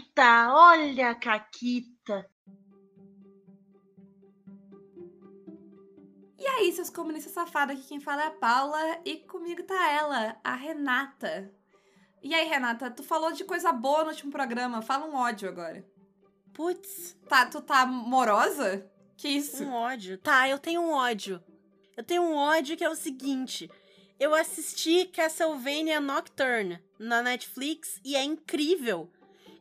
Caquita, olha a Caquita. E aí, seus comunistas safados, aqui quem fala é a Paula e comigo tá ela, a Renata. E aí, Renata, tu falou de coisa boa no último programa, fala um ódio agora. Putz. Tá, tu tá morosa? Que isso? Um ódio. Tá, eu tenho um ódio. Eu tenho um ódio que é o seguinte. Eu assisti Castlevania Nocturne na Netflix e é incrível.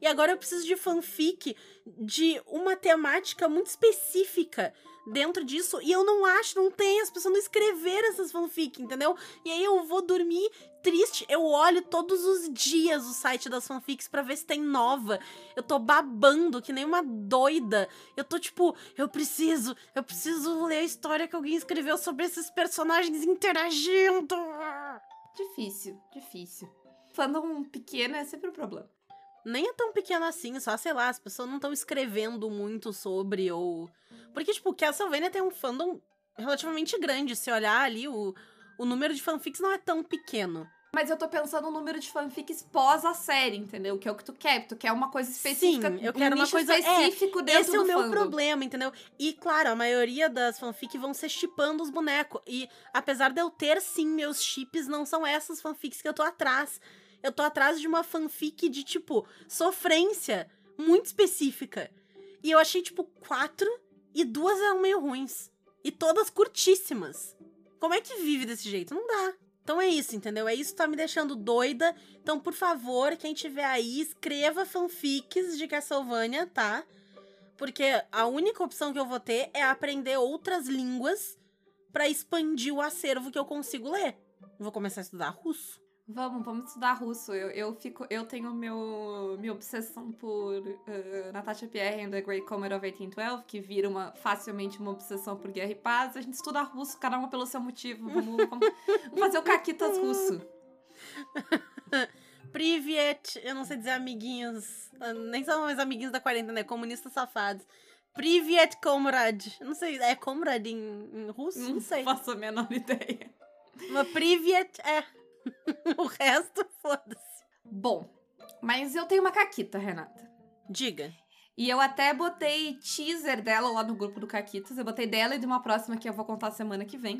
E agora eu preciso de fanfic de uma temática muito específica dentro disso. E eu não acho, não tem, as pessoas não escreveram essas fanfic, entendeu? E aí eu vou dormir triste. Eu olho todos os dias o site das fanfics para ver se tem nova. Eu tô babando que nem uma doida. Eu tô tipo, eu preciso, eu preciso ler a história que alguém escreveu sobre esses personagens interagindo. Difícil, difícil. Fandom pequeno é sempre um problema. Nem é tão pequeno assim, só sei lá, as pessoas não estão escrevendo muito sobre ou. Porque, tipo, Castlevania tem um fandom relativamente grande. Se olhar ali, o, o número de fanfics não é tão pequeno. Mas eu tô pensando no número de fanfics pós a série, entendeu? Que é o que tu quer. Tu quer uma coisa específica. Sim, eu quero um uma coisa específico é, dentro Esse é o meu fandom. problema, entendeu? E claro, a maioria das fanfics vão ser chipando os bonecos. E apesar de eu ter sim meus chips, não são essas fanfics que eu tô atrás. Eu tô atrás de uma fanfic de tipo sofrência muito específica. E eu achei tipo quatro e duas eram meio ruins. E todas curtíssimas. Como é que vive desse jeito? Não dá. Então é isso, entendeu? É isso que tá me deixando doida. Então, por favor, quem tiver aí, escreva fanfics de Castlevania, tá? Porque a única opção que eu vou ter é aprender outras línguas pra expandir o acervo que eu consigo ler. Vou começar a estudar russo. Vamos, vamos estudar russo. Eu, eu fico, eu tenho meu minha obsessão por uh, Natasha Pierre and the Great Comet of 1812, que vira uma facilmente uma obsessão por guerra e paz. A gente estuda russo, cada uma pelo seu motivo. Vamos, vamos, vamos fazer o caquitas russo. Privet, eu não sei dizer amiguinhos, nem são mais amiguinhos da quarentena, né? Comunistas safados. Privet Comrade. Não sei, é Comrade em, em russo? Não, sei. faço a menor ideia. Mas Privet é. o resto, foda-se. Bom, mas eu tenho uma caquita, Renata. Diga. E eu até botei teaser dela lá no grupo do Caquitas. Eu botei dela e de uma próxima que eu vou contar semana que vem.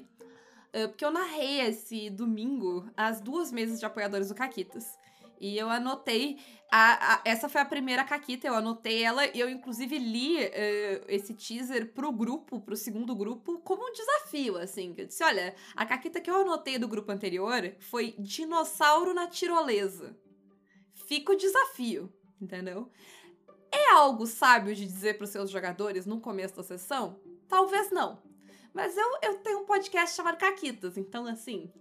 Uh, porque eu narrei esse domingo as duas mesas de apoiadores do Caquitas. E eu anotei. A, a- essa foi a primeira Caquita, eu anotei ela e eu, inclusive, li uh, esse teaser pro grupo, pro segundo grupo, como um desafio, assim. Eu disse: olha, a Caquita que eu anotei do grupo anterior foi Dinossauro na Tirolesa. Fica o desafio, entendeu? É algo sábio de dizer pros seus jogadores no começo da sessão? Talvez não. Mas eu, eu tenho um podcast chamado Caquitas, então assim.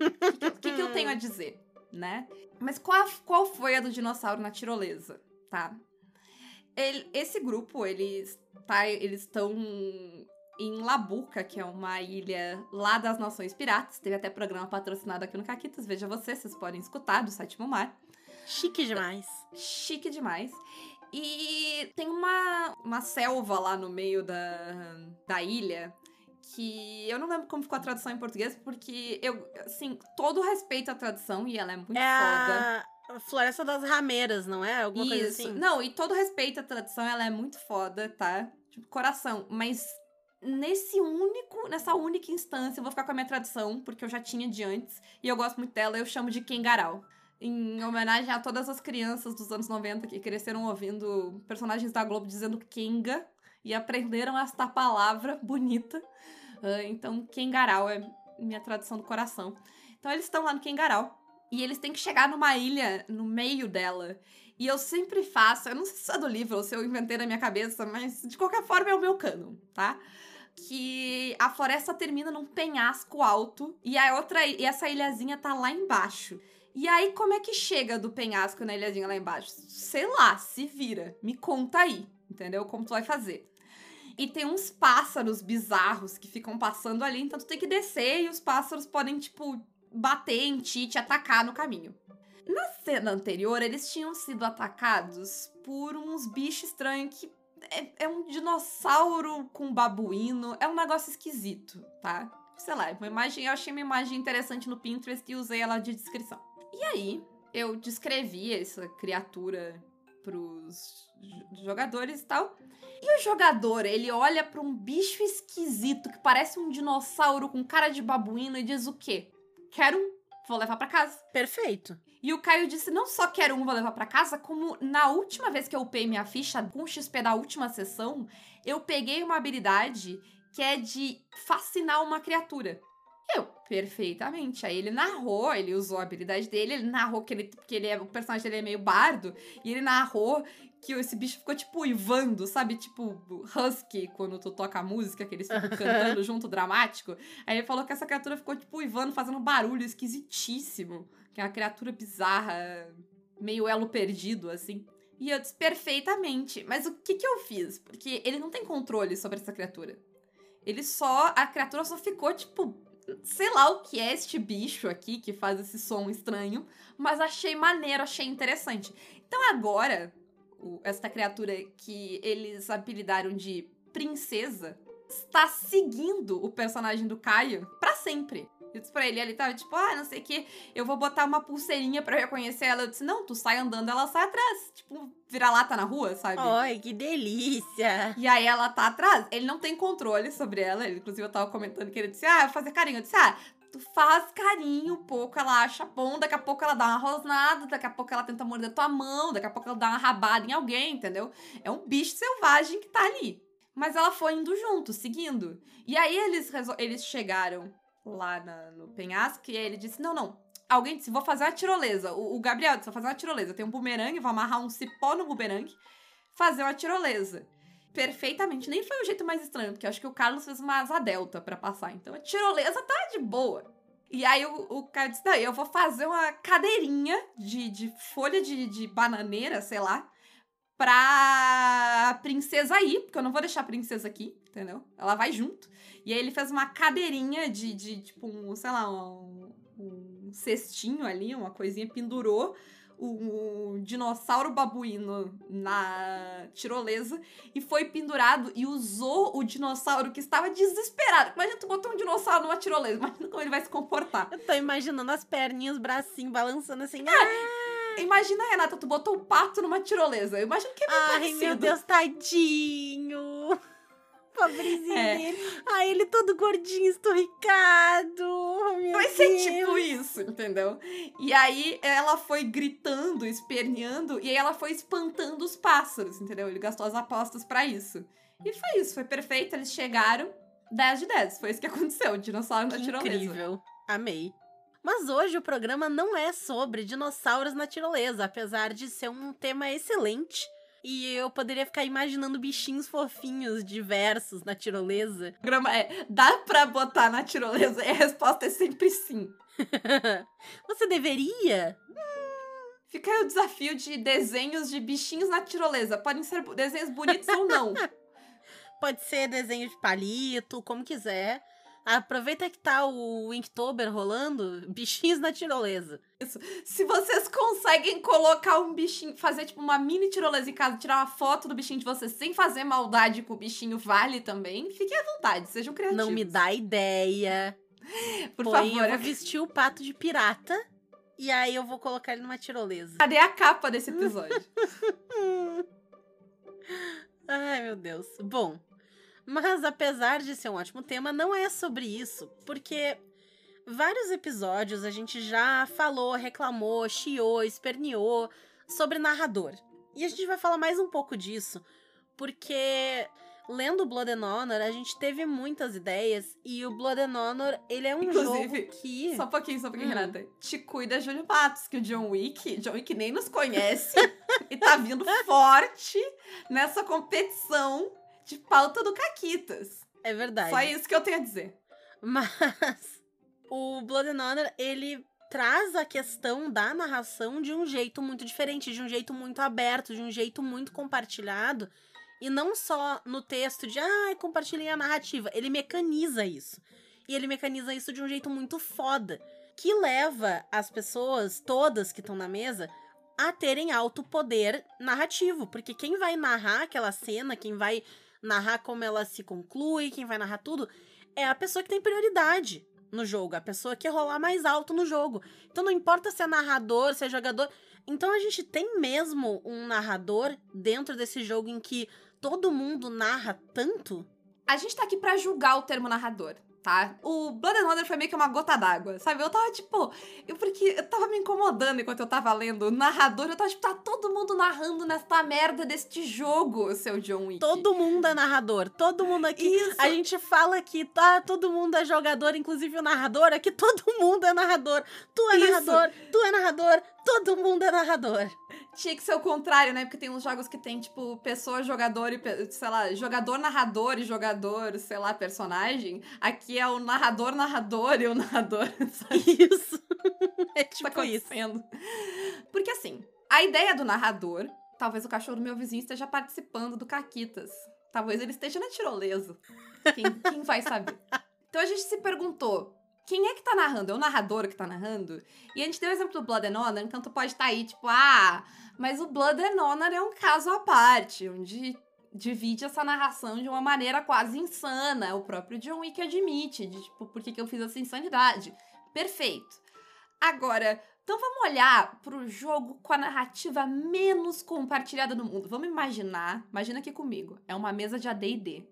O que, que, que que eu tenho a dizer, né? Mas qual, qual foi a do dinossauro na tirolesa, tá? Ele- esse grupo, eles tá, estão em Labuca, que é uma ilha lá das Nações Piratas. Teve até programa patrocinado aqui no Caquitas. Veja você, vocês podem escutar do Sétimo Mar Chique demais. chique demais. E tem uma, uma selva lá no meio da, da ilha que eu não lembro como ficou a tradução em português, porque eu, assim, todo respeito à tradução e ela é muito É foda. a Floresta das Rameiras, não é? Alguma coisa Isso. assim? Não, e todo respeito à tradução, ela é muito foda, tá? Tipo, coração. Mas nesse único, nessa única instância, eu vou ficar com a minha tradução, porque eu já tinha de antes, e eu gosto muito dela, eu chamo de Kengarau. Em homenagem a todas as crianças dos anos 90 que cresceram ouvindo personagens da Globo dizendo Kenga e aprenderam esta palavra bonita. Ah, então, Kengarau é minha tradução do coração. Então, eles estão lá no Kengarau. E eles têm que chegar numa ilha no meio dela. E eu sempre faço, eu não sei se é do livro ou se eu inventei na minha cabeça, mas de qualquer forma é o meu canon, tá? Que a floresta termina num penhasco alto e a outra e essa ilhazinha tá lá embaixo. E aí como é que chega do penhasco na ilhazinha lá embaixo? Sei lá, se vira. Me conta aí, entendeu? Como tu vai fazer. E tem uns pássaros bizarros que ficam passando ali, então tu tem que descer e os pássaros podem tipo bater em ti, te atacar no caminho. Na cena anterior, eles tinham sido atacados por uns bichos estranhos que é, é um dinossauro com babuíno. É um negócio esquisito, tá? Sei lá, uma imagem, eu achei uma imagem interessante no Pinterest e usei ela de descrição. E aí, eu descrevi essa criatura pros jogadores e tal. E o jogador, ele olha para um bicho esquisito que parece um dinossauro com cara de babuíno e diz o quê? Quero um, vou levar para casa. Perfeito. E o Caio disse: não só quero um, vou levar para casa, como na última vez que eu upei minha ficha, com o XP da última sessão, eu peguei uma habilidade que é de fascinar uma criatura. Eu, perfeitamente. Aí ele narrou, ele usou a habilidade dele, ele narrou que ele, que ele é, o personagem dele é meio bardo, e ele narrou que esse bicho ficou tipo uivando, sabe? Tipo husky, quando tu toca a música, que eles ficam cantando junto, dramático. Aí ele falou que essa criatura ficou tipo uivando, fazendo um barulho esquisitíssimo. Que é uma criatura bizarra, meio elo perdido, assim. E eu disse, perfeitamente. Mas o que que eu fiz? Porque ele não tem controle sobre essa criatura. Ele só. A criatura só ficou, tipo, sei lá o que é este bicho aqui que faz esse som estranho, mas achei maneiro, achei interessante. Então agora, o, esta criatura que eles apelidaram de princesa está seguindo o personagem do Caio para sempre. Eu disse pra ele, ele tava tipo, ah, não sei o que, eu vou botar uma pulseirinha pra reconhecer ela. Eu disse, não, tu sai andando, ela sai atrás. Tipo, vira lata na rua, sabe? Ai, que delícia! E aí ela tá atrás. Ele não tem controle sobre ela. Ele, inclusive, eu tava comentando que ele disse, ah, eu vou fazer carinho. Eu disse, ah, tu faz carinho um pouco, ela acha bom, daqui a pouco ela dá uma rosnada, daqui a pouco ela tenta morder tua mão, daqui a pouco ela dá uma rabada em alguém, entendeu? É um bicho selvagem que tá ali. Mas ela foi indo junto, seguindo. E aí eles, eles chegaram lá na, no penhasco, e aí ele disse: Não, não. Alguém disse: Vou fazer uma tirolesa. O, o Gabriel disse: Vou fazer uma tirolesa. Tem um bumerangue, vou amarrar um cipó no bumerangue, fazer uma tirolesa. Perfeitamente. Nem foi o jeito mais estranho, porque eu acho que o Carlos fez uma asa delta pra passar. Então a tirolesa tá de boa. E aí o, o cara disse: Não, eu vou fazer uma cadeirinha de, de folha de, de bananeira, sei lá, pra princesa ir, porque eu não vou deixar a princesa aqui, entendeu? Ela vai junto. E aí ele fez uma cadeirinha de, de tipo, um, sei lá, um, um cestinho ali, uma coisinha, pendurou o, o, dinossauro babuíno na tirolesa e foi pendurado e usou o dinossauro que estava desesperado. Imagina tu botou um dinossauro numa tirolesa, imagina como ele vai se comportar. Eu tô imaginando as perninhas, os bracinhos balançando assim. Ah! Imagina, Renata, tu botou o pato numa tirolesa. Eu imagino que é bem Ai, parecido. meu Deus, tadinho. Pobrezinho É. dele. Ai, ele todo gordinho, esturricado. Meu Vai ser Deus. tipo isso, entendeu? E aí ela foi gritando, esperneando, e aí ela foi espantando os pássaros, entendeu? Ele gastou as apostas pra isso. E foi isso, foi perfeito, eles chegaram 10 de 10. Foi isso que aconteceu, o dinossauro na tirolesa. incrível. Amei. Mas hoje o programa não é sobre dinossauros na tirolesa, apesar de ser um tema excelente. E eu poderia ficar imaginando bichinhos fofinhos diversos na tirolesa. O programa é, dá pra botar na tirolesa? E a resposta é sempre sim. Você deveria? Fica aí o desafio de desenhos de bichinhos na tirolesa. Podem ser desenhos bonitos ou não. Pode ser desenho de palito, como quiser. Aproveita que tá o Inktober rolando, bichinhos na tirolesa. Se vocês conseguem colocar um bichinho, fazer tipo uma mini tirolesa em casa, tirar uma foto do bichinho de vocês sem fazer maldade com o bichinho, vale também. Fiquem à vontade, sejam criativos. Não me dá ideia. Por Porém, favor. eu vou vestir o pato de pirata e aí eu vou colocar ele numa tirolesa. Cadê a capa desse episódio? Ai, meu Deus. Bom, mas apesar de ser um ótimo tema, não é sobre isso, porque vários episódios a gente já falou, reclamou, chiou, esperneou sobre narrador. E a gente vai falar mais um pouco disso, porque lendo Blood and Honor, a gente teve muitas ideias e o Blood and Honor, ele é um Inclusive, jogo que Só um pouquinho, só um pouquinho, Hum. Renata. Te cuida, Júlio Patos, que o John Wick, John Wick nem nos conhece e tá vindo forte nessa competição de pauta do Caquitas. é verdade. Só isso que eu tenho a dizer. Mas o Blood and Honor, ele traz a questão da narração de um jeito muito diferente, de um jeito muito aberto, de um jeito muito compartilhado. E não só no texto de, ah, compartilhei a narrativa. Ele mecaniza isso. E ele mecaniza isso de um jeito muito foda. Que leva as pessoas, todas que estão na mesa, a terem alto poder narrativo. Porque quem vai narrar aquela cena, quem vai narrar como ela se conclui, quem vai narrar tudo, é a pessoa que tem prioridade no jogo, a pessoa que rolar mais alto no jogo. Então não importa se é narrador, se é jogador, Então a gente tem mesmo um narrador dentro desse jogo em que todo mundo narra tanto? A gente tá aqui pra julgar o termo narrador, tá? O Blood and Honor foi meio que uma gota d'água, sabe? Eu tava tipo. Eu, porque eu tava me incomodando enquanto eu tava lendo o narrador. Eu tava tipo, tá todo mundo narrando nesta merda deste jogo, seu John Wick. Todo mundo é narrador. Todo mundo aqui. Isso. A gente fala que tá, todo mundo é jogador, inclusive o narrador. Aqui todo mundo é narrador. Tu é Isso. narrador, tu é narrador, todo mundo é narrador. Tinha que ser o contrário, né? Porque tem uns jogos que tem, tipo, pessoa, jogador e, sei lá, jogador, narrador e jogador, sei lá, personagem. Aqui é o narrador, narrador e o narrador. Sabe? Isso. É que tá tipo isso. acontecendo. Porque assim, a ideia do narrador, talvez o cachorro do meu vizinho esteja participando do Caquitas. Talvez ele esteja na tirolesa. Quem, quem vai saber? Então a gente se perguntou. Quem é que tá narrando? É o narrador que tá narrando? E a gente deu o exemplo do Blood and Honor, então tu pode estar aí, tipo, ah, mas o Blood and Honor é um caso à parte, onde divide essa narração de uma maneira quase insana. O próprio John Wick admite, de tipo, por que, que eu fiz essa insanidade? Perfeito. Agora, então vamos olhar pro jogo com a narrativa menos compartilhada do mundo. Vamos imaginar, imagina aqui comigo, é uma mesa de AD&D.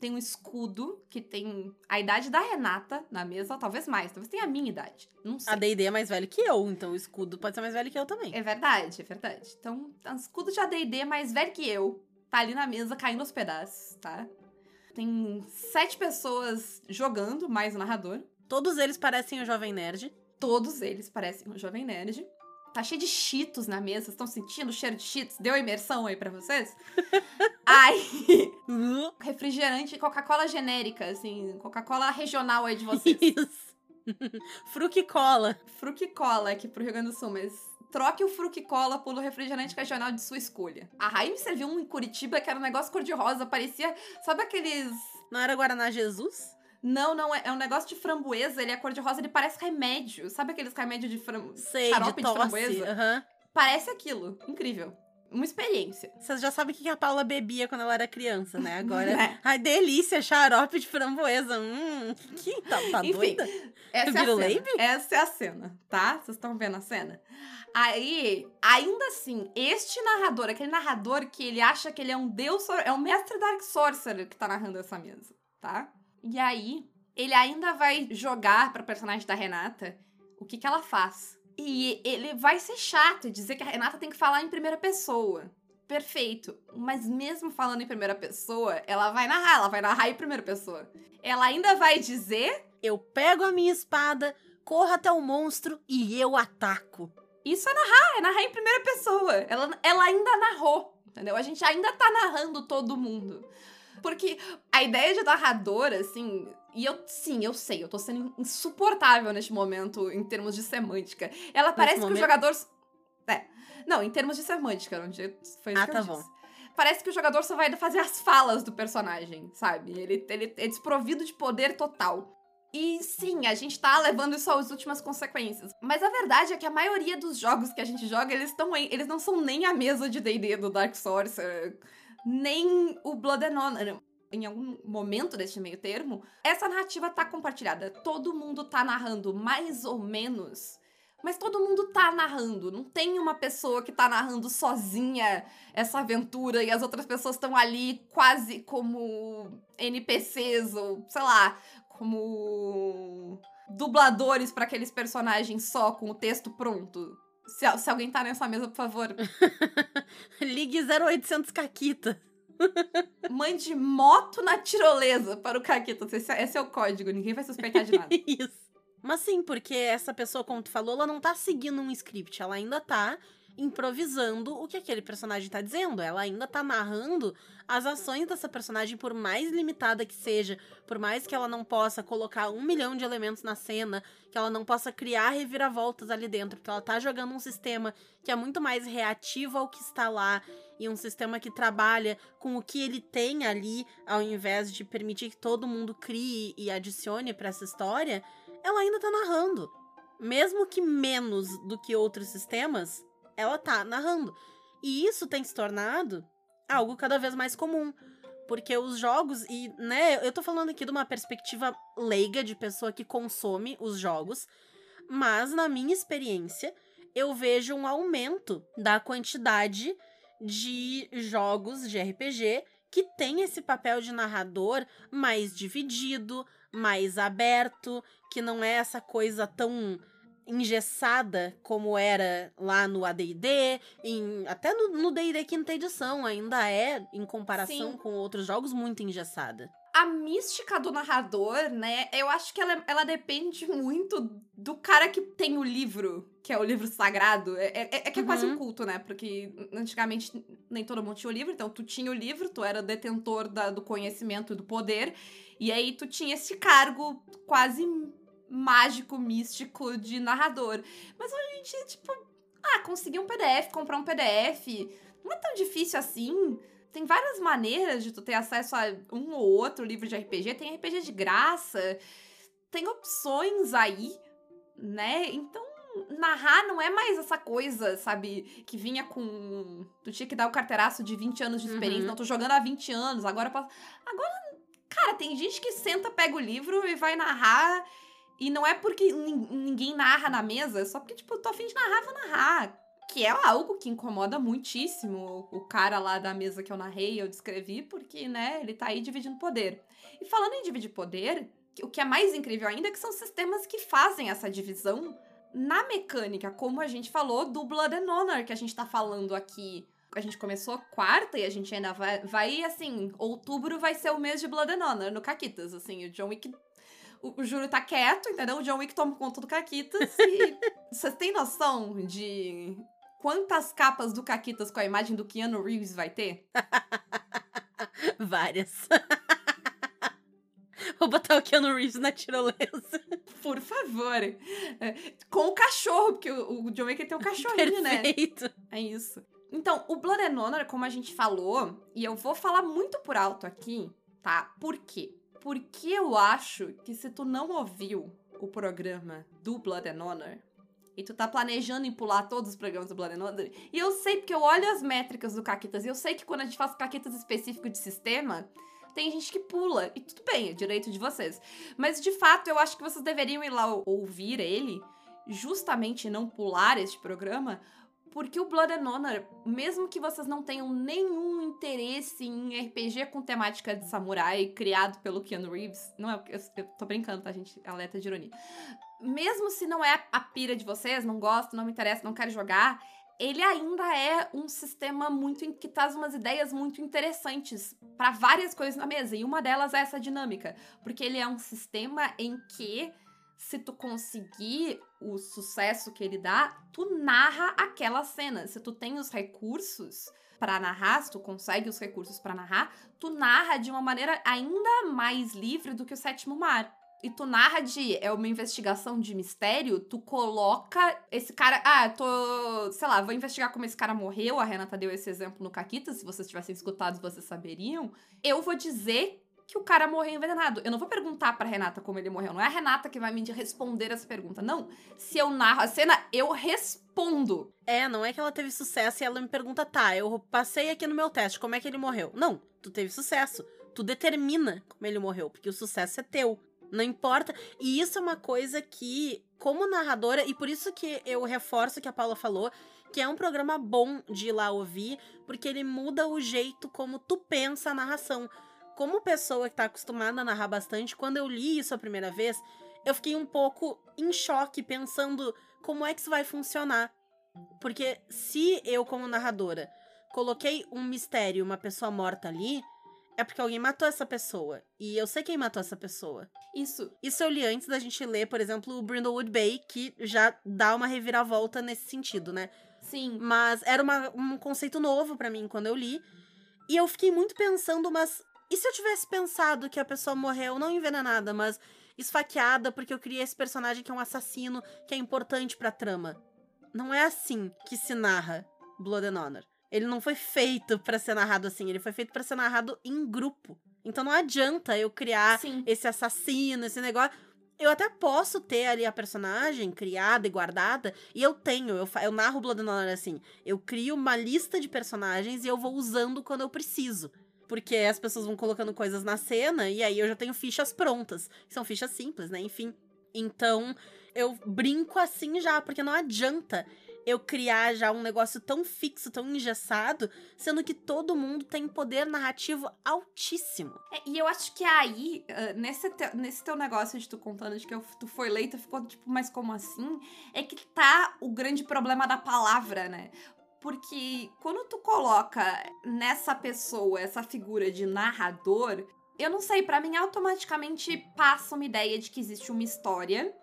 Tem um escudo que tem a idade da Renata na mesa, talvez mais, talvez tenha a minha idade, não sei. A D&D é mais velho que eu, então o escudo pode ser mais velho que eu também. É verdade, é verdade. Então, um escudo de AD&D mais velho que eu, tá ali na mesa caindo aos pedaços, tá? Tem sete pessoas jogando, mais o narrador. Todos eles parecem o Jovem Nerd. Todos eles parecem um jovem nerd. Tá cheio de cheetos na mesa. Vocês estão sentindo o cheiro de cheetos? Deu imersão aí pra vocês? Aí, refrigerante, Coca-Cola genérica, assim, Coca-Cola regional aí de vocês. Isso. Fruque-cola. Fruque-cola aqui pro Rio Grande do Sul, mas troque o Fruque-cola pelo refrigerante regional de sua escolha. A Raí me serviu um em Curitiba que era um negócio cor-de-rosa, parecia, sabe aqueles... Não era Guaraná Jesus? Não, não, é, é um negócio de framboesa, ele é cor-de-rosa, ele parece remédio. Sabe aqueles remédios de framboesa? Sei, Xarope de de framboesa? aham. Parece aquilo. Incrível. Uma experiência. Vocês já sabem o que a Paula bebia quando ela era criança, né? Agora. Né? Ai, delícia, xarope de framboesa. Hum, que tá, tá Enfim, doida? Essa é a cena. Essa é a cena, tá? Vocês estão vendo a cena? Aí, ainda assim, este narrador, aquele narrador que ele acha que ele é um deus, é um mestre Dark Sorcerer que tá narrando essa mesa, tá? E aí, ele ainda vai jogar pra personagem da Renata o que que ela faz. E ele vai ser chato e dizer que a Renata tem que falar em primeira pessoa. Perfeito. Mas mesmo falando em primeira pessoa, ela vai narrar, ela vai narrar em primeira pessoa. Ela ainda vai dizer Eu pego a minha espada, corro até o monstro e eu ataco. Isso é narrar, é narrar em primeira pessoa. Ela, ela ainda narrou, entendeu? A gente ainda tá narrando todo mundo. Porque a ideia de narrador, assim. E eu, sim, eu sei, eu tô sendo insuportável neste momento em termos de semântica. Ela parece que o momento? jogador. É. Não, em termos de semântica, onde foi isso Ah, que tá eu bom. disse. Parece que o jogador só vai fazer as falas do personagem, sabe? Ele, ele é desprovido de poder total. E sim, a gente tá levando isso às últimas consequências. Mas a verdade é que a maioria dos jogos que a gente joga, eles estão eles não são nem a mesa de D&D do Dark Sorcerer, nem o Blood and Honor. Em algum momento deste meio termo, essa narrativa tá compartilhada. Todo mundo tá narrando mais ou menos, mas todo mundo tá narrando. Não tem uma pessoa que tá narrando sozinha essa aventura e as outras pessoas estão ali quase como NPCs ou, sei lá, como dubladores para aqueles personagens só com o texto pronto. Se, se alguém tá nessa mesa, por favor, Ligue 0800 Caquita. mande moto na tirolesa para o Caquita. Esse, esse é o código, ninguém vai suspeitar de nada. Isso. Mas sim, porque essa pessoa, como tu falou, ela não tá seguindo um script, ela ainda tá improvisando o que aquele personagem tá dizendo. Ela ainda tá narrando as ações dessa personagem, por mais limitada que seja, por mais que ela não possa colocar um milhão de elementos na cena, que ela não possa criar reviravoltas ali dentro, porque ela tá jogando um sistema que é muito mais reativo ao que está lá e um sistema que trabalha com o que ele tem ali, ao invés de permitir que todo mundo crie e adicione pra essa história, ela ainda tá narrando. Mesmo que menos do que outros sistemas, ela tá narrando. E isso tem se tornado algo cada vez mais comum. Porque os jogos, e, né, eu tô falando aqui de uma perspectiva leiga de pessoa que consome os jogos, mas na minha experiência, eu vejo um aumento da quantidade de jogos de RPG que tem esse papel de narrador mais dividido, mais aberto, que não é essa coisa tão engessada como era lá no AD&D, até no D&D quinta edição ainda é, em comparação Sim. com outros jogos, muito engessada. A mística do narrador, né? Eu acho que ela, ela depende muito do cara que tem o livro, que é o livro sagrado. É, é, é que é quase Uhum. um culto, né? Porque antigamente nem todo mundo tinha o livro, então tu tinha o livro, tu era detentor da- do conhecimento e do poder, e aí tu tinha esse cargo quase mágico, místico de narrador. Mas em dia, tipo, ah, conseguir um PDF, comprar um PDF, não é tão difícil assim. Tem várias maneiras de tu ter acesso a um ou outro livro de RPG. Tem RPG de graça, tem opções aí, né? Então, narrar não é mais essa coisa, sabe? Que vinha com. Tu tinha que dar o carteiraço de 20 anos de experiência. Uhum. Não, tô jogando há 20 anos, agora eu posso. Agora, cara, tem gente que senta, pega o livro e vai narrar. E não é porque nin- ninguém narra na mesa, é só porque, tipo, eu tô afim de narrar, vou narrar. Que é algo que incomoda muitíssimo o cara lá da mesa que eu narrei, eu descrevi, porque, né, ele tá aí dividindo poder. E falando em dividir poder, o que é mais incrível ainda é que são sistemas que fazem essa divisão na mecânica, como a gente falou do Blood and Honor, que a gente tá falando aqui. A gente começou quarta e a gente ainda vai, vai assim, outubro vai ser o mês de Blood and Honor no Caquitas, assim, o John Wick o, o Júlio tá quieto, entendeu? O John Wick toma conta do Caquitas e vocês têm noção de quantas capas do Caquitas com a imagem do Keanu Reeves vai ter? Várias. Vou botar o Keanu Reeves na tirolesa. Por favor. É, com o cachorro, porque o, o John Wick tem um cachorrinho, né? Perfeito. É isso. Então, o Blood and Honor, como a gente falou, e eu vou falar muito por alto aqui, tá? Por quê? Porque eu acho que se tu não ouviu o programa do Blood and Honor, e tu tá planejando em pular todos os programas do Blood and Honor, e eu sei porque eu olho as métricas do Caquitas, e eu sei que quando a gente faz Caquitas específico de sistema, tem gente que pula, e tudo bem, é direito de vocês. Mas, de fato, eu acho que vocês deveriam ir lá ouvir ele, justamente não pular este programa, porque o Blood and Honor, mesmo que vocês não tenham nenhum interesse em RPG com temática de samurai criado pelo Keanu Reeves, não é, eu, eu tô brincando, tá, gente? É alerta de ironia. Mesmo se não é a pira de vocês, não gosto, não me interessa, não quero jogar, ele ainda é um sistema muito que traz umas ideias muito interessantes para várias coisas na mesa, e uma delas é essa dinâmica, porque ele é um sistema em que se tu conseguir o sucesso que ele dá, tu narra aquela cena. Se tu tem os recursos pra narrar, se tu consegue os recursos pra narrar, tu narra de uma maneira ainda mais livre do que o sétimo mar. E tu narra de é uma investigação de mistério, tu coloca esse cara, ah, tô, sei lá, vou investigar como esse cara morreu, a Renata deu esse exemplo no Caquita, se vocês tivessem escutado, vocês saberiam. Eu vou dizer que o cara morreu envenenado. Eu não vou perguntar pra Renata como ele morreu. Não é a Renata que vai me responder essa pergunta. Não. Se eu narro a cena, eu respondo. É, não é que ela teve sucesso e ela me pergunta, tá, eu passei aqui no meu teste, como é que ele morreu? Não, tu teve sucesso. Tu determina como ele morreu, porque o sucesso é teu. Não importa. E isso é uma coisa que, como narradora, e por isso que eu reforço o que a Paula falou, que é um programa bom de ir lá ouvir, porque ele muda o jeito como tu pensa a narração. Como pessoa que tá acostumada a narrar bastante, quando eu li isso a primeira vez, eu fiquei um pouco em choque, pensando como é que isso vai funcionar. Porque se eu, como narradora, coloquei um mistério, uma pessoa morta ali, é porque alguém matou essa pessoa. E eu sei quem matou essa pessoa. Isso. Isso eu li antes da gente ler, por exemplo, o Brindlewood Bay, que já dá uma reviravolta nesse sentido, né? Sim. Mas era uma- um conceito novo pra mim quando eu li. E eu fiquei muito pensando, mas e se eu tivesse pensado que a pessoa morreu não envenenada, mas esfaqueada porque eu criei esse personagem que é um assassino, que é importante pra trama? Não é assim que se narra Blood and Honor. Ele não foi feito pra ser narrado assim, ele foi feito pra ser narrado em grupo. Então não adianta eu criar Sim. esse assassino, esse negócio. Eu até posso ter ali a personagem criada e guardada, e eu tenho, eu, eu narro Blood and Honor assim. Eu crio uma lista de personagens e eu vou usando quando eu preciso. Porque as pessoas vão colocando coisas na cena e aí eu já tenho fichas prontas. São fichas simples, né? Enfim. Então, eu brinco assim já, porque não adianta eu criar já um negócio tão fixo, tão engessado, sendo que todo mundo tem poder narrativo altíssimo. É, e eu acho que aí, uh, nesse, te, nesse teu negócio de tu contando de que eu, tu foi leita, ficou tipo, mas como assim? É que tá o grande problema da palavra, né? Porque quando tu coloca nessa pessoa essa figura de narrador, eu não sei, para mim automaticamente passa uma ideia de que existe uma história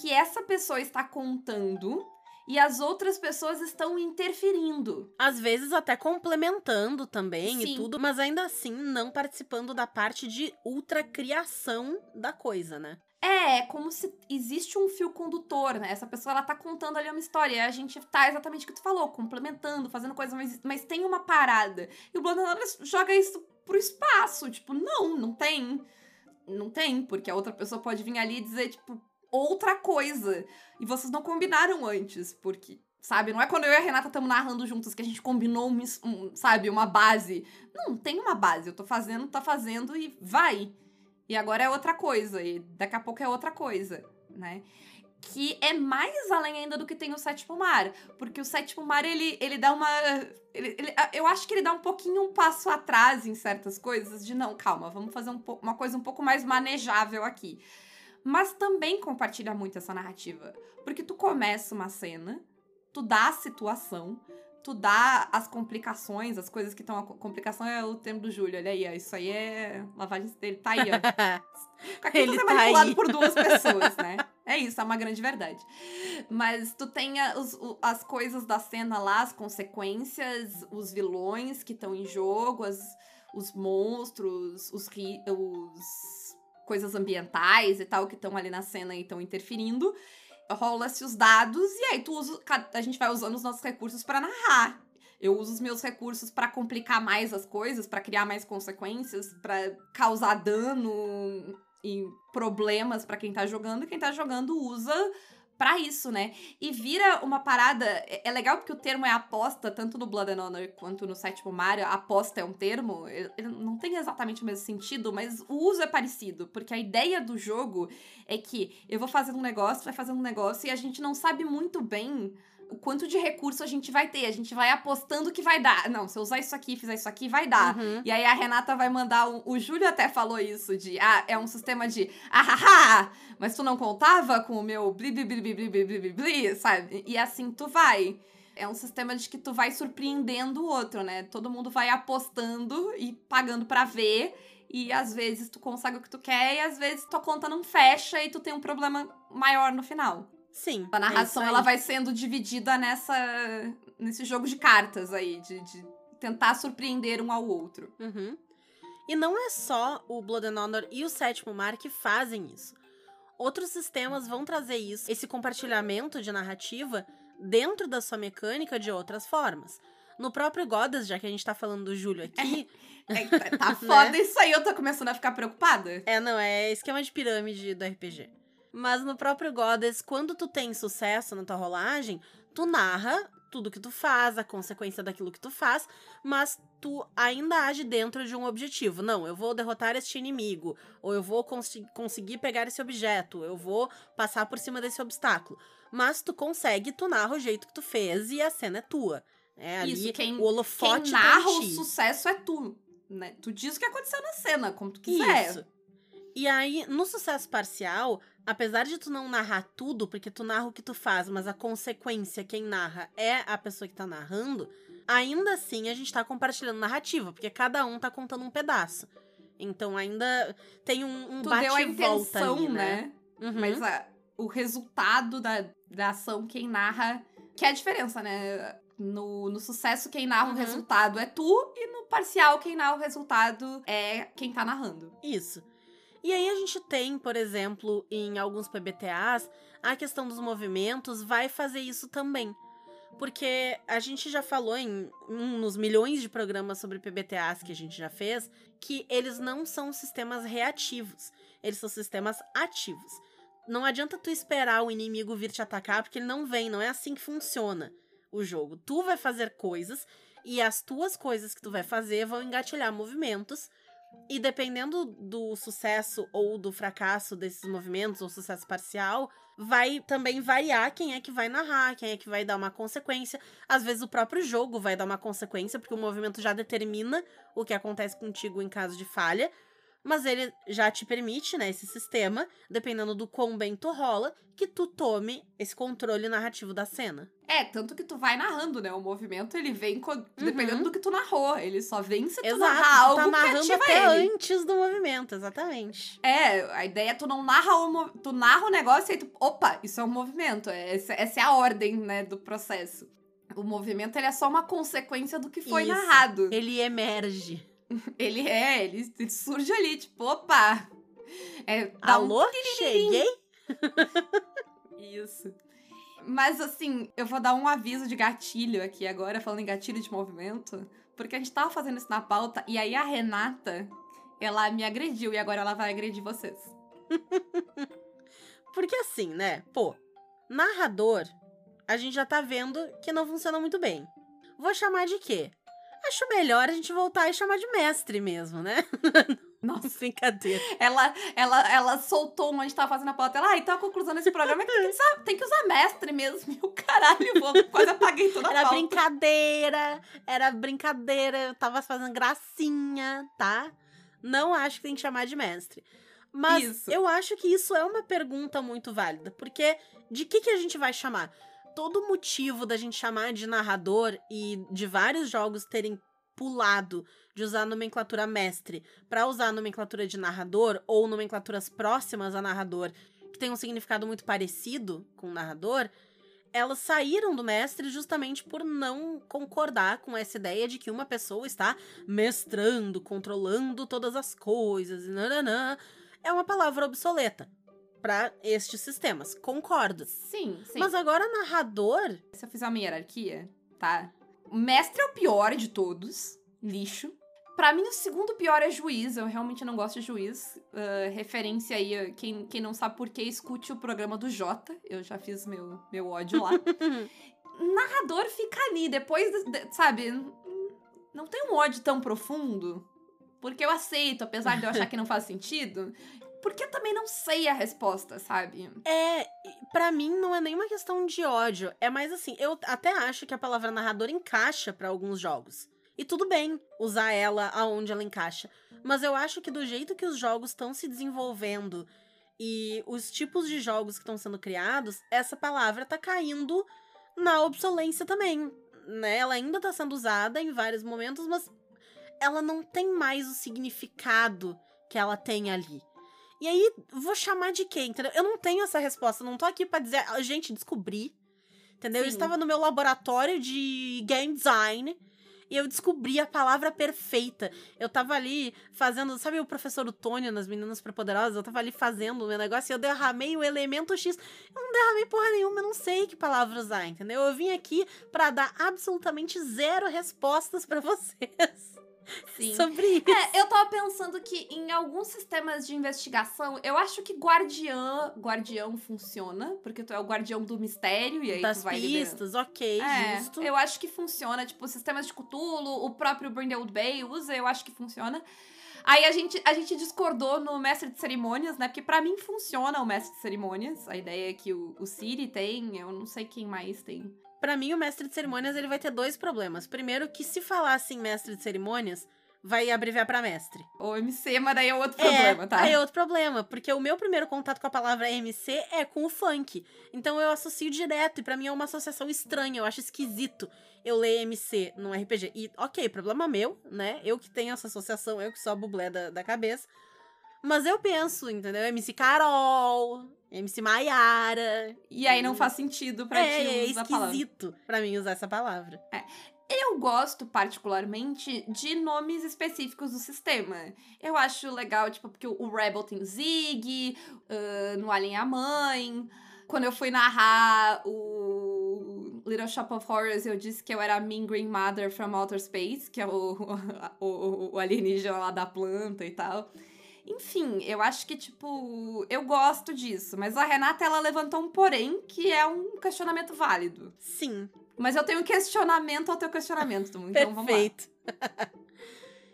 que essa pessoa está contando e as outras pessoas estão interferindo. Às vezes até complementando também Sim. e tudo, mas ainda assim não participando da parte de ultracriação da coisa, né? É, é como se existe um fio condutor, né? Essa pessoa, ela tá contando ali uma história, e a gente tá exatamente o que tu falou, complementando, fazendo coisa, mas, mas tem uma parada. E o Blood joga isso pro espaço, tipo, não, não tem. Não tem, porque a outra pessoa pode vir ali e dizer, tipo, outra coisa. E vocês não combinaram antes, porque, sabe, não é quando eu e a Renata estamos narrando juntas que a gente combinou, um, um, sabe, uma base. Não, tem uma base, eu tô fazendo, tá fazendo e vai. E agora é outra coisa, e daqui a pouco é outra coisa, né? Que é mais além ainda do que tem o sétimo mar. Porque o sétimo mar, ele, ele dá uma. Ele, ele, eu acho que ele dá um pouquinho um passo atrás em certas coisas, de não, calma, vamos fazer um, uma coisa um pouco mais manejável aqui. Mas também compartilha muito essa narrativa. Porque tu começa uma cena, tu dá a situação, tu dá as complicações, as coisas que estão. A complicação é o termo do Júlio, olha aí, ó, isso aí é lavagem dele. Tá aí, ó. Aqui Ele você é tá manipulado aí. por duas pessoas, né? É isso, é uma grande verdade. Mas tu tem a- os- o- as coisas da cena lá, as consequências, os vilões que estão em jogo, as, os monstros, os, os coisas ambientais e tal que estão ali na cena e estão interferindo. Rola-se os dados e aí tu usa, a gente vai usando os nossos recursos pra narrar. Eu uso os meus recursos pra complicar mais as coisas, pra criar mais consequências, pra causar dano e problemas pra quem tá jogando, e quem tá jogando usa pra isso, né? E vira uma parada. É é legal porque o termo é aposta, tanto no Blood and Honor quanto no sétimo Mario. Aposta é um termo, ele não tem exatamente o mesmo sentido, mas o uso é parecido. Porque a ideia do jogo é que eu vou fazendo um negócio, vai fazendo um negócio, e a gente não sabe muito bem o quanto de recurso a gente vai ter. A gente vai apostando que vai dar. Não, se eu usar isso aqui, fizer isso aqui, vai dar. Uhum. E aí a Renata vai mandar um. O Júlio até falou isso: de ah, é um sistema de ahaha, mas tu não contava com o meu bli bli bli bli bli bli bli, bli, bli", sabe? E assim tu vai. É um sistema de que tu vai surpreendendo o outro, né? Todo mundo vai apostando e pagando pra ver. E às vezes tu consegue o que tu quer, e às vezes tua conta não fecha e tu tem um problema maior no final. Sim. A narração é isso ela vai sendo dividida nessa nesse jogo de cartas aí, de, de tentar surpreender um ao outro. Uhum. E não é só o Blood and Honor e o Sétimo Mar que fazem isso. Outros sistemas vão trazer isso, esse compartilhamento de narrativa, dentro da sua mecânica de outras formas. No próprio Godas, já que a gente tá falando do Júlio aqui, É, tá- tá foda isso aí, eu tô começando a ficar preocupada. é, não, é esquema de pirâmide do RPG. Mas no próprio Goddess, quando tu tem sucesso na tua rolagem, tu narra tudo que tu faz, a consequência daquilo que tu faz, mas tu ainda age dentro de um objetivo. Não, eu vou derrotar este inimigo, ou eu vou consi- conseguir pegar esse objeto, eu vou passar por cima desse obstáculo. Mas tu consegue, tu narra o jeito que tu fez e a cena é tua. É ali Isso, quem- o holofote Quem em narra o sucesso é tu, né? Tu diz o que aconteceu na cena, como tu quiser. Isso. E aí, no sucesso parcial, apesar de tu não narrar tudo, porque tu narra o que tu faz, mas a consequência, quem narra é a pessoa que tá narrando, ainda assim a gente tá compartilhando narrativa, porque cada um tá contando um pedaço. Então ainda tem um, um Tu deu a intenção, ali, né? né? Uhum. Mas a- o resultado da, da ação, quem narra. Que é a diferença, né? No, no sucesso, quem narra Uhum. o resultado é tu, e no parcial, quem narra o resultado é quem tá narrando. Isso. E aí a gente tem, por exemplo, em alguns PBTAs, a questão dos movimentos vai fazer isso também. Porque a gente já falou em um, nos milhões de programas sobre PBTAs que a gente já fez, que eles não são sistemas reativos, eles são sistemas ativos. Não adianta tu esperar o inimigo vir te atacar, porque ele não vem, não é assim que funciona o jogo. Tu vai fazer coisas e as tuas coisas que tu vai fazer vão engatilhar movimentos E dependendo do sucesso ou do fracasso desses movimentos, ou sucesso parcial, vai também variar quem é que vai narrar, quem é que vai dar uma consequência. Às vezes o próprio jogo vai dar uma consequência, porque o movimento já determina o que acontece contigo em caso de falha mas ele já te permite, né, esse sistema, dependendo do quão bem tu rola, que tu tome esse controle narrativo da cena. É, tanto que tu vai narrando, né? O movimento, ele vem co- dependendo do que tu narrou. Ele só vem se tu Exato, narrar tu algo tá que narrando até ele. antes do movimento, exatamente. É, a ideia é tu não narra o, tu narra o negócio e aí tu, opa, isso é um movimento. É, essa, essa é a ordem, né, do processo. O movimento, ele é só uma consequência do que foi Isso. narrado. Ele emerge. Ele é, ele, ele surge ali, tipo, opa. É, dá um Alô? Cheguei? Isso. Mas assim, eu vou dar um aviso de gatilho aqui agora, falando em gatilho de movimento, porque a gente tava fazendo isso na pauta e aí a Renata, ela me agrediu e agora ela vai agredir vocês. Porque assim, né? Pô, narrador, a gente já tá vendo que não funciona muito bem. Vou chamar de quê? Acho melhor a gente voltar e chamar de mestre mesmo, né? Nossa, Brincadeira. ela, ela, ela soltou onde tava fazendo a pauta. Ela, ah, então a conclusão desse programa é que tem que usar, tem que usar mestre mesmo. E o caralho, vou, quase apaguei toda a Era pauta. brincadeira, era brincadeira, eu tava fazendo gracinha, tá? Não acho que tem que chamar de mestre. Mas Isso. eu acho que isso é uma pergunta muito válida, porque de que, que a gente vai chamar? Todo motivo da gente chamar de narrador e de vários jogos terem pulado de usar a nomenclatura mestre para usar a nomenclatura de narrador ou nomenclaturas próximas a narrador que tem um significado muito parecido com narrador, elas saíram do mestre justamente por não concordar com essa ideia de que uma pessoa está mestrando, controlando todas as coisas, nananã. É uma palavra obsoleta para estes sistemas. Concordo. Sim, sim. Mas agora narrador, Se eu fizer uma hierarquia, tá? O mestre é o pior de todos. Lixo. Pra mim, o segundo pior é juiz. Eu realmente não gosto de juiz. Ah, referência aí, ah, quem, quem não sabe por que, escute o programa do Jota. Eu já fiz meu, meu ódio lá. Narrador fica ali, depois, de- sabe? Não tem um ódio tão profundo. Porque eu aceito, apesar de eu achar que não faz sentido. Porque também não sei a resposta, sabe? É, pra mim não é nenhuma questão de ódio. É mais assim, eu até acho que a palavra narrador encaixa pra alguns jogos. E tudo bem usar ela aonde ela encaixa. Mas eu acho que do jeito que os jogos estão se desenvolvendo e os tipos de jogos que estão sendo criados, essa palavra tá caindo na obsolência também. Né? Ela ainda tá sendo usada em vários momentos, mas ela não tem mais o significado que ela tem ali. E aí, vou chamar de quê? Entendeu? Eu não tenho essa resposta. Não tô aqui pra dizer, "Ah, gente, descobri. Entendeu? Eu Sim. estava no meu laboratório de game design e eu descobri a palavra perfeita. Eu tava ali fazendo, sabe o professor Otônio nas Meninas Superpoderosas? Eu tava ali fazendo o meu negócio e eu derramei o elemento X. Eu não derramei porra nenhuma, eu não sei que palavra usar, entendeu? Eu vim aqui pra dar absolutamente zero respostas pra vocês Sim. sobre isso. É, eu tava pensando que em alguns sistemas de investigação, eu acho que guardiã, guardião funciona, porque tu é o guardião do mistério e aí das tu vai liberando. pistas, ok, É, justo. eu acho que funciona, tipo, sistemas de Cthulhu, o próprio Brindlewood Bay usa, eu acho que funciona. Aí a gente, a gente discordou no mestre de cerimônias, né? Porque pra mim funciona o mestre de cerimônias. A ideia é que o, o Siri tem, eu não sei quem mais tem. Pra mim, o mestre de cerimônias ele vai ter dois problemas. Primeiro, que se falar assim mestre de cerimônias, vai abreviar pra mestre. Ou MC, mas daí é outro problema, é, tá? Aí é outro problema, porque o meu primeiro contato com a palavra MC é com o funk. Então eu associo direto, e pra mim é uma associação estranha, eu acho esquisito eu ler MC num RPG. E, ok, problema meu, né? Eu que tenho essa associação, eu que sou a bublé da, da cabeça. Mas eu penso, entendeu? MC Carol, MC Maiara. E aí não faz sentido pra é, ti é usar a palavra. esquisito pra mim usar essa palavra. Eu gosto particularmente de nomes específicos do sistema. Eu acho legal, tipo, porque o Rebel tem Zig, ah, no Alien é a Mãe. Quando eu fui narrar o Little Shop of Horrors, eu disse que eu era a Mean Green Mother from Outer Space, que é o, o, o alienígena lá da planta e tal. Enfim, eu acho que, tipo, eu gosto disso. Mas a Renata, ela levantou um porém, que é um questionamento válido. Sim, Mas eu tenho um questionamento ao teu questionamento, então vamos lá. perfeito.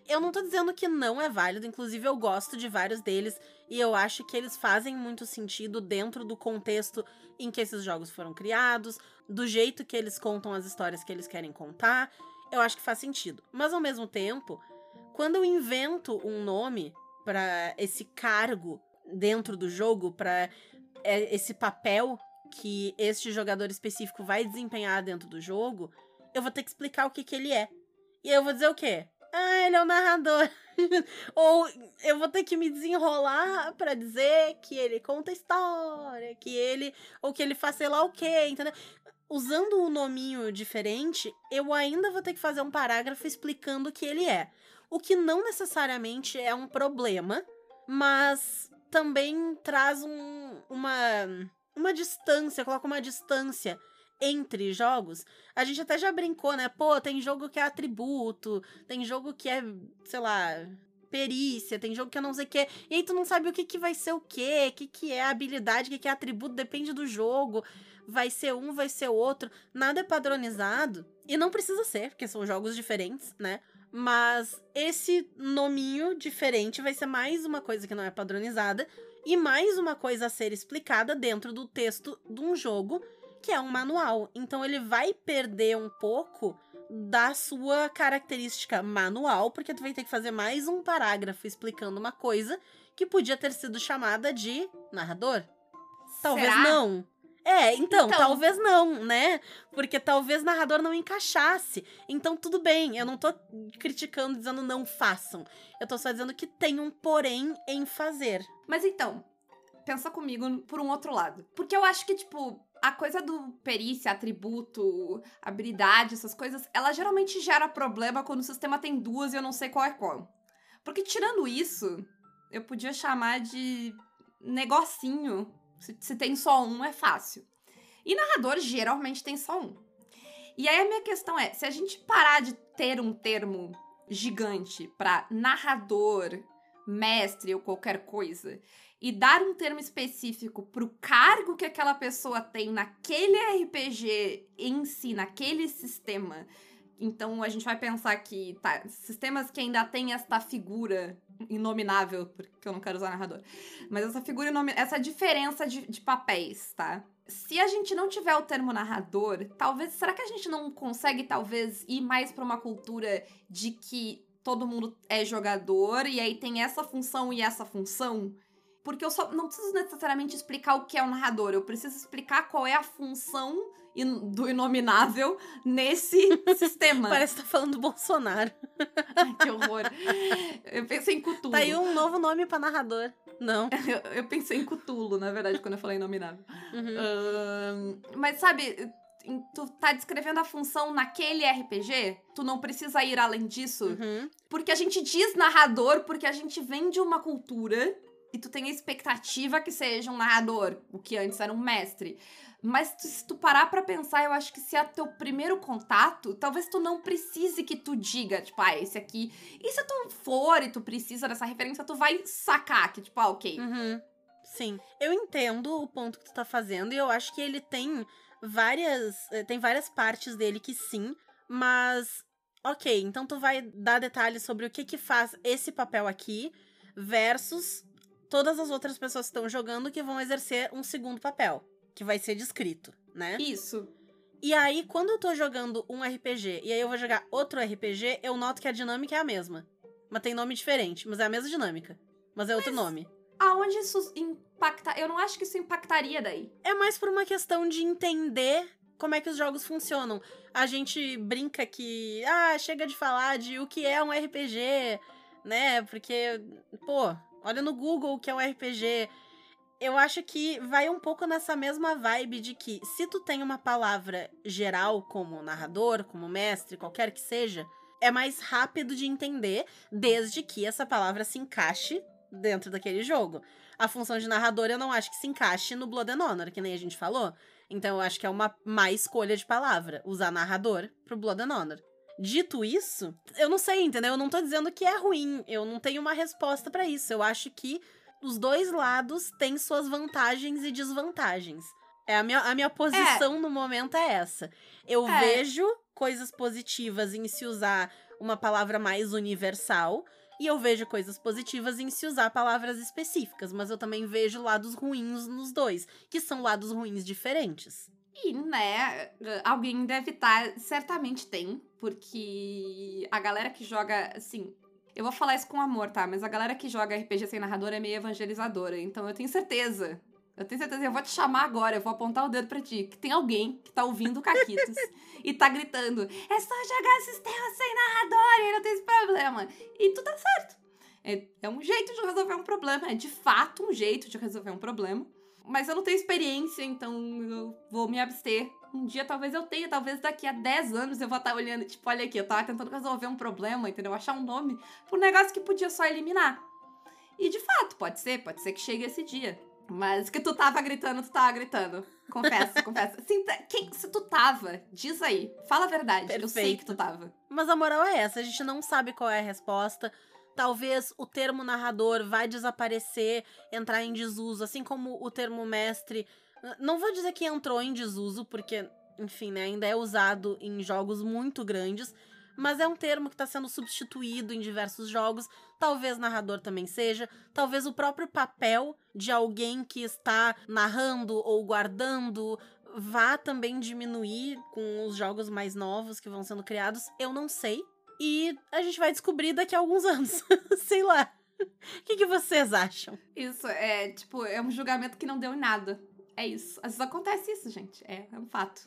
Eu não tô dizendo que não é válido, inclusive eu gosto de vários deles e eu acho que eles fazem muito sentido dentro do contexto em que esses jogos foram criados, do jeito que eles contam as histórias que eles querem contar. Eu acho que faz sentido. Mas ao mesmo tempo, quando eu invento um nome para esse cargo dentro do jogo, para é, esse papel que este jogador específico vai desempenhar dentro do jogo, eu vou ter que explicar o que, que ele é. E eu vou dizer o quê? Ah, ele é o narrador. ou eu vou ter que me desenrolar para dizer que ele conta história, que ele. Ou que ele faz sei lá o quê, entendeu? Usando um nominho diferente, eu ainda vou ter que fazer um parágrafo explicando o que ele é. O que não necessariamente é um problema, mas também traz um, uma, uma distância, coloca uma distância entre jogos. A gente até já brincou, né? Pô, tem jogo que é atributo, tem jogo que é, sei lá, perícia, tem jogo que é não sei o quê. E aí tu não sabe o que, que vai ser o quê, o que, que é habilidade, o que, que é atributo, depende do jogo. Vai ser um, vai ser outro. Nada é padronizado. E não precisa ser, porque são jogos diferentes, né? Mas esse nominho diferente vai ser mais uma coisa que não é padronizada e mais uma coisa a ser explicada dentro do texto de um jogo que é um manual. Então ele vai perder um pouco da sua característica manual, porque tu vai ter que fazer mais um parágrafo explicando uma coisa que podia ter sido chamada de narrador. Talvez Será? não. É, então, Então. talvez não, né? Porque talvez narrador não encaixasse. Então, tudo bem, eu não tô criticando, dizendo não façam. Eu tô só dizendo que tem um porém em fazer. Mas então, pensa comigo por um outro lado. Porque eu acho que, tipo, a coisa do perícia, atributo, habilidade, essas coisas, ela geralmente gera problema quando o sistema tem duas e eu não sei qual é qual. Porque tirando isso, eu podia chamar de negocinho. Se, se tem só um, é fácil. E narrador geralmente tem só um. E aí a minha questão é, se a gente parar de ter um termo gigante pra narrador, mestre ou qualquer coisa e dar um termo específico pro cargo que aquela pessoa tem naquele RPG em si, naquele sistema. Então a gente vai pensar que tá, sistemas que ainda têm esta figura inominável, porque eu não quero usar narrador, mas essa figura inominável, essa diferença de, de papéis, tá? Se a gente não tiver o termo narrador, talvez. Será que a gente não consegue, talvez, ir mais pra uma cultura de que todo mundo é jogador e aí tem essa função e essa função? Porque eu só não preciso necessariamente explicar o que é o narrador, eu preciso explicar qual é a função in- do inominável nesse sistema. Parece que tá falando do Bolsonaro. Ai, que horror. Eu pensei em Cthulhu. Tá aí um novo nome pra narrador. Não. eu, eu pensei em Cthulhu, na verdade, quando eu falei inominável. Uhum. Mas sabe, tu tá descrevendo a função naquele RPG, tu não precisa ir além disso. Uhum. Porque a gente diz narrador porque a gente vem de uma cultura e tu tem a expectativa que seja um narrador, o que antes era um mestre. Mas tu- se tu parar pra pensar, eu acho que se é teu primeiro contato, talvez tu não precise que tu diga, tipo, ah, esse aqui. E se tu for e tu precisa dessa referência, tu vai sacar que, tipo, ah, ok. Uhum. Sim. Eu entendo o ponto que tu tá fazendo e eu acho que ele tem várias. eh, Tem várias partes dele que sim, mas. Ok, então tu vai dar detalhes sobre o que que faz esse papel aqui versus todas as outras pessoas que estão jogando que vão exercer um segundo papel, que vai ser descrito, né? Isso. E aí, quando eu tô jogando um RPG e aí eu vou jogar outro RPG, eu noto que a dinâmica é a mesma. Mas tem nome diferente, mas é a mesma dinâmica. Mas é outro nome. Aonde isso impacta? Eu não acho que isso impactaria daí. É mais por uma questão de entender como é que os jogos funcionam. A gente brinca que, ah, chega de falar de o que é um RPG, né? Porque, pô, olha no Google o que é um RPG. Eu acho que vai um pouco nessa mesma vibe de que se tu tem uma palavra geral como narrador, como mestre, qualquer que seja, é mais rápido de entender, desde que essa palavra se encaixe dentro daquele jogo. A função de narrador eu não acho que se encaixe no Blood and Honor, que nem a gente falou. Então eu acho que é uma má escolha de palavra, usar narrador pro Blood and Honor. Dito isso, eu não sei, entendeu? Eu não tô dizendo que é ruim, eu não tenho uma resposta pra isso. Eu acho que os dois lados têm suas vantagens e desvantagens. É a minha, a minha posição no momento é essa. Eu É. vejo coisas positivas em se usar uma palavra mais universal. E eu vejo coisas positivas em se usar palavras específicas, mas eu também vejo lados ruins nos dois, que são lados ruins diferentes. E, né, alguém deve estar, tá, certamente tem, porque a galera que joga, assim, eu vou falar isso com amor, tá? Mas a galera que joga RPG sem narrador é meio evangelizadora, então eu tenho certeza eu tenho certeza, eu vou te chamar agora, eu vou apontar o dedo pra ti, que tem alguém que tá ouvindo Caquitos e tá gritando: é só jogar sistema sem narrador e não tem esse problema. E tu tá certo. É, é um jeito de resolver um problema, é de fato um jeito de resolver um problema. Mas eu não tenho experiência, então eu vou me abster. Um dia talvez eu tenha, talvez daqui a 10 anos eu vou estar tá olhando, tipo, olha aqui, eu tava tentando resolver um problema, entendeu? Achar um nome pra um negócio que podia só eliminar. E de fato, pode ser, pode ser que chegue esse dia. Mas que tu tava gritando, tu tava gritando. Confessa, confessa. Sim, tá, quem, se tu tava, diz aí. Fala a verdade, Perfeito. eu sei que tu tava. Mas a moral é essa, a gente não sabe qual é a resposta. Talvez o termo narrador vai desaparecer, entrar em desuso, assim como o termo mestre. Não vou dizer que entrou em desuso, porque, enfim, né, ainda é usado em jogos muito grandes, mas é um termo que está sendo substituído em diversos jogos. Talvez narrador também seja, talvez o próprio papel de alguém que está narrando ou guardando vá também diminuir com os jogos mais novos que vão sendo criados. Eu não sei. E a gente vai descobrir daqui a alguns anos. sei lá. O que, que vocês acham? Isso, é tipo, é um julgamento que não deu em nada. É isso. Às vezes acontece isso, gente. É, é um fato.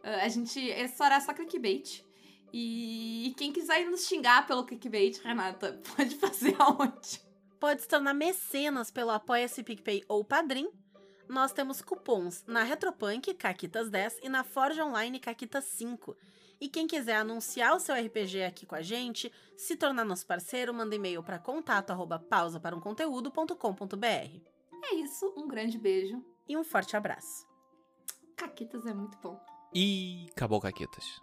Uh, a gente. Esse era só clickbait. E quem quiser nos xingar pelo clickbait, Renata, pode fazer aonde? Pode se tornar mecenas pelo Apoia-se PicPay ou Padrim. Nós temos cupons na Retropunk, Caquitas10 e na Forge Online, Caquitas5. E quem quiser anunciar o seu RPG aqui com a gente, se tornar nosso parceiro, manda e-mail para contato arroba pausa para um conteúdo.com.br. É isso, um grande beijo. E um forte abraço. Caquitas é muito bom. E acabou Caquitas.